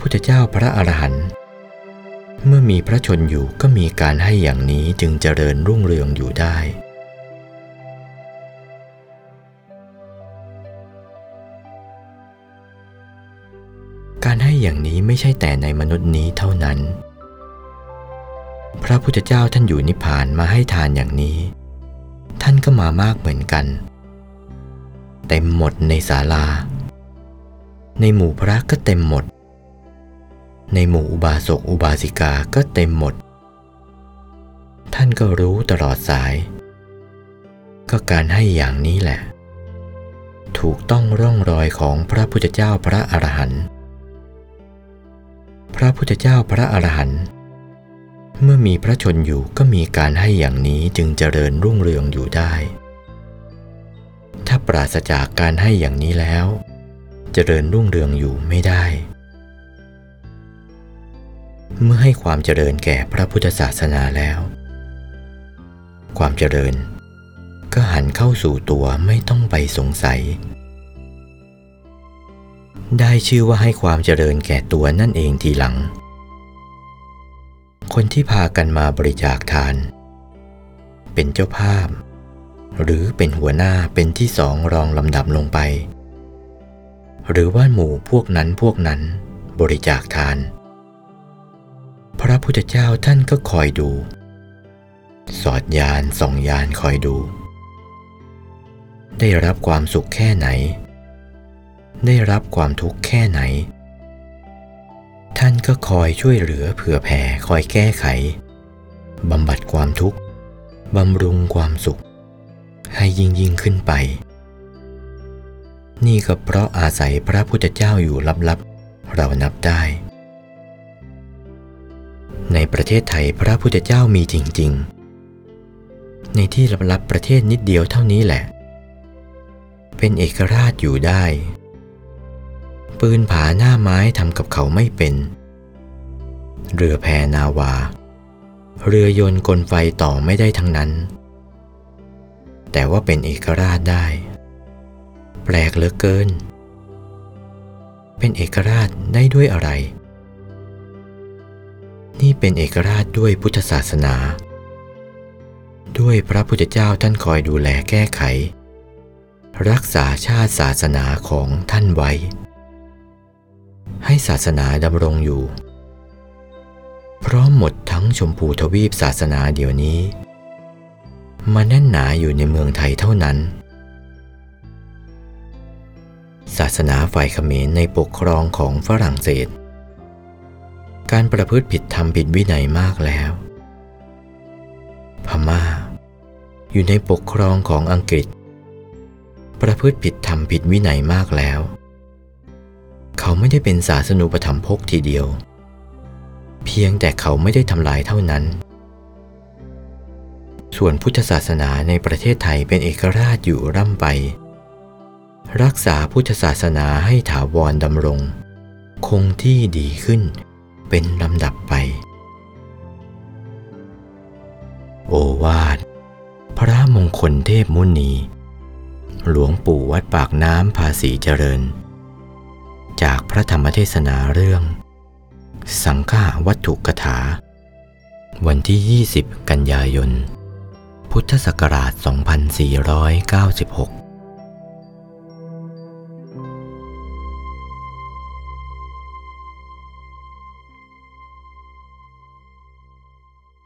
พุทธเจ้าพระอรหันต์เมื่อมีพระชนอยู่ก็มีการให้อย่างนี้จึงเจริญรุ่งเรืองอยู่ได้ การให้อย่างนี้ไม่ใช่แต่ในมนุษย์นี้เท่านั้น พระพุทธเจ้าท่านอยู่นิพพานมาให้ทานอย่างนี้ ท่านก็มามากเหมือนกัน เต็มหมดในศาลา ในหมู่พระก็เต็มหมด ในหมู่อุบาสกอุบาสิกาก็เต็มหมด ท่านก็รู้ตลอดสาย ก็การให้อย่างนี้แหละ ถูกต้องร่องรอยของพระพุทธเจ้าพระอรหันต์พระพุทธเจ้าพระอรหันต์เมื่อมีพระชนอยู่ก็มีการให้อย่างนี้จึงเจริญรุ่งเรืองอยู่ได้ ถ้าปราศจากการให้อย่างนี้แล้ว เจริญรุ่งเรืองอยู่ไม่ได้ เมื่อให้ความเจริญแก่พระพุทธศาสนาแล้ว ความเจริญ ก็หันเข้าสู่ตัวไม่ต้องไปสงสัย ได้ชื่อว่าให้ความเจริญแก่ตัวนั่นเองทีหลัง คนที่พากันมาบริจาคทาน เป็นเจ้าภาพ หรือเป็นหัวหน้าเป็นที่สองรองลำดับลงไป หรือว่าหมู่พวกนั้นพวกนั้นบริจาคทาน พระพุทธเจ้าท่านก็คอยดู สอดยานส่องยานคอยดู ได้รับความสุขแค่ไหน ได้รับความทุกข์แค่ไหน ท่านก็คอยช่วยเหลือเผื่อแผ่คอยแก้ไขบำบัดความทุกข์บำรุงความสุข ให้ยิ่งยิ่งขึ้นไป นี่ก็เพราะอาศัยพระพุทธเจ้าอยู่ลับๆ เรานับได้ ในประเทศไทยพระพุทธเจ้ามีจริง ๆ ในที่ลับๆประเทศนิดเดียวเท่านี้แหละ เป็นเอกราชอยู่ได้ ปืนผาหน้าไม้ทำกับเขาไม่เป็น เรือแพนาวา เรือยนต์กลไฟต่อไม่ได้ทั้งนั้น แต่ว่าเป็นเอกราชได้ แปลกเหลือเกิน เป็นเอกราชได้ด้วยอะไร นี่เป็นเอกราชด้วยพุทธศาสนา ด้วยพระพุทธเจ้าท่านคอยดูแลแก้ไข รักษาชาติศาสนาของท่านไว้ ให้ศาสนาดำรงอยู่ เพราะหมดทั้งชมพูทวีปศาสนาเดี๋ยวนี้ มาแน่นหนาอยู่ในเมืองไทยเท่านั้น ศาสนาฝ่ายเขมรในปกครองของฝรั่งเศส การประพฤติผิดธรรมผิดวินัยมากแล้ว พม่า อยู่ในปกครองของอังกฤษ ประพฤติผิดธรรมผิดวินัยมากแล้ว เขาไม่ได้เป็นศาสนูปธรรมภกทีเดียว เพียงแต่เขาไม่ได้ทำลายเท่านั้น ส่วนพุทธศาสนาในประเทศไทยเป็นเอกราชอยู่ร่ำไป รักษาพุทธศาสนาให้ถาวรดำรง คงที่ดีขึ้น เป็นลำดับไป โอวาท พระมงคลเทพมุนี หลวงปู่วัดปากน้ำภาษีเจริญ จากพระธรรมเทศนาเรื่อง สังฆาวัตถุกถา วันที่ 20 กันยายน พุทธศักราช 2496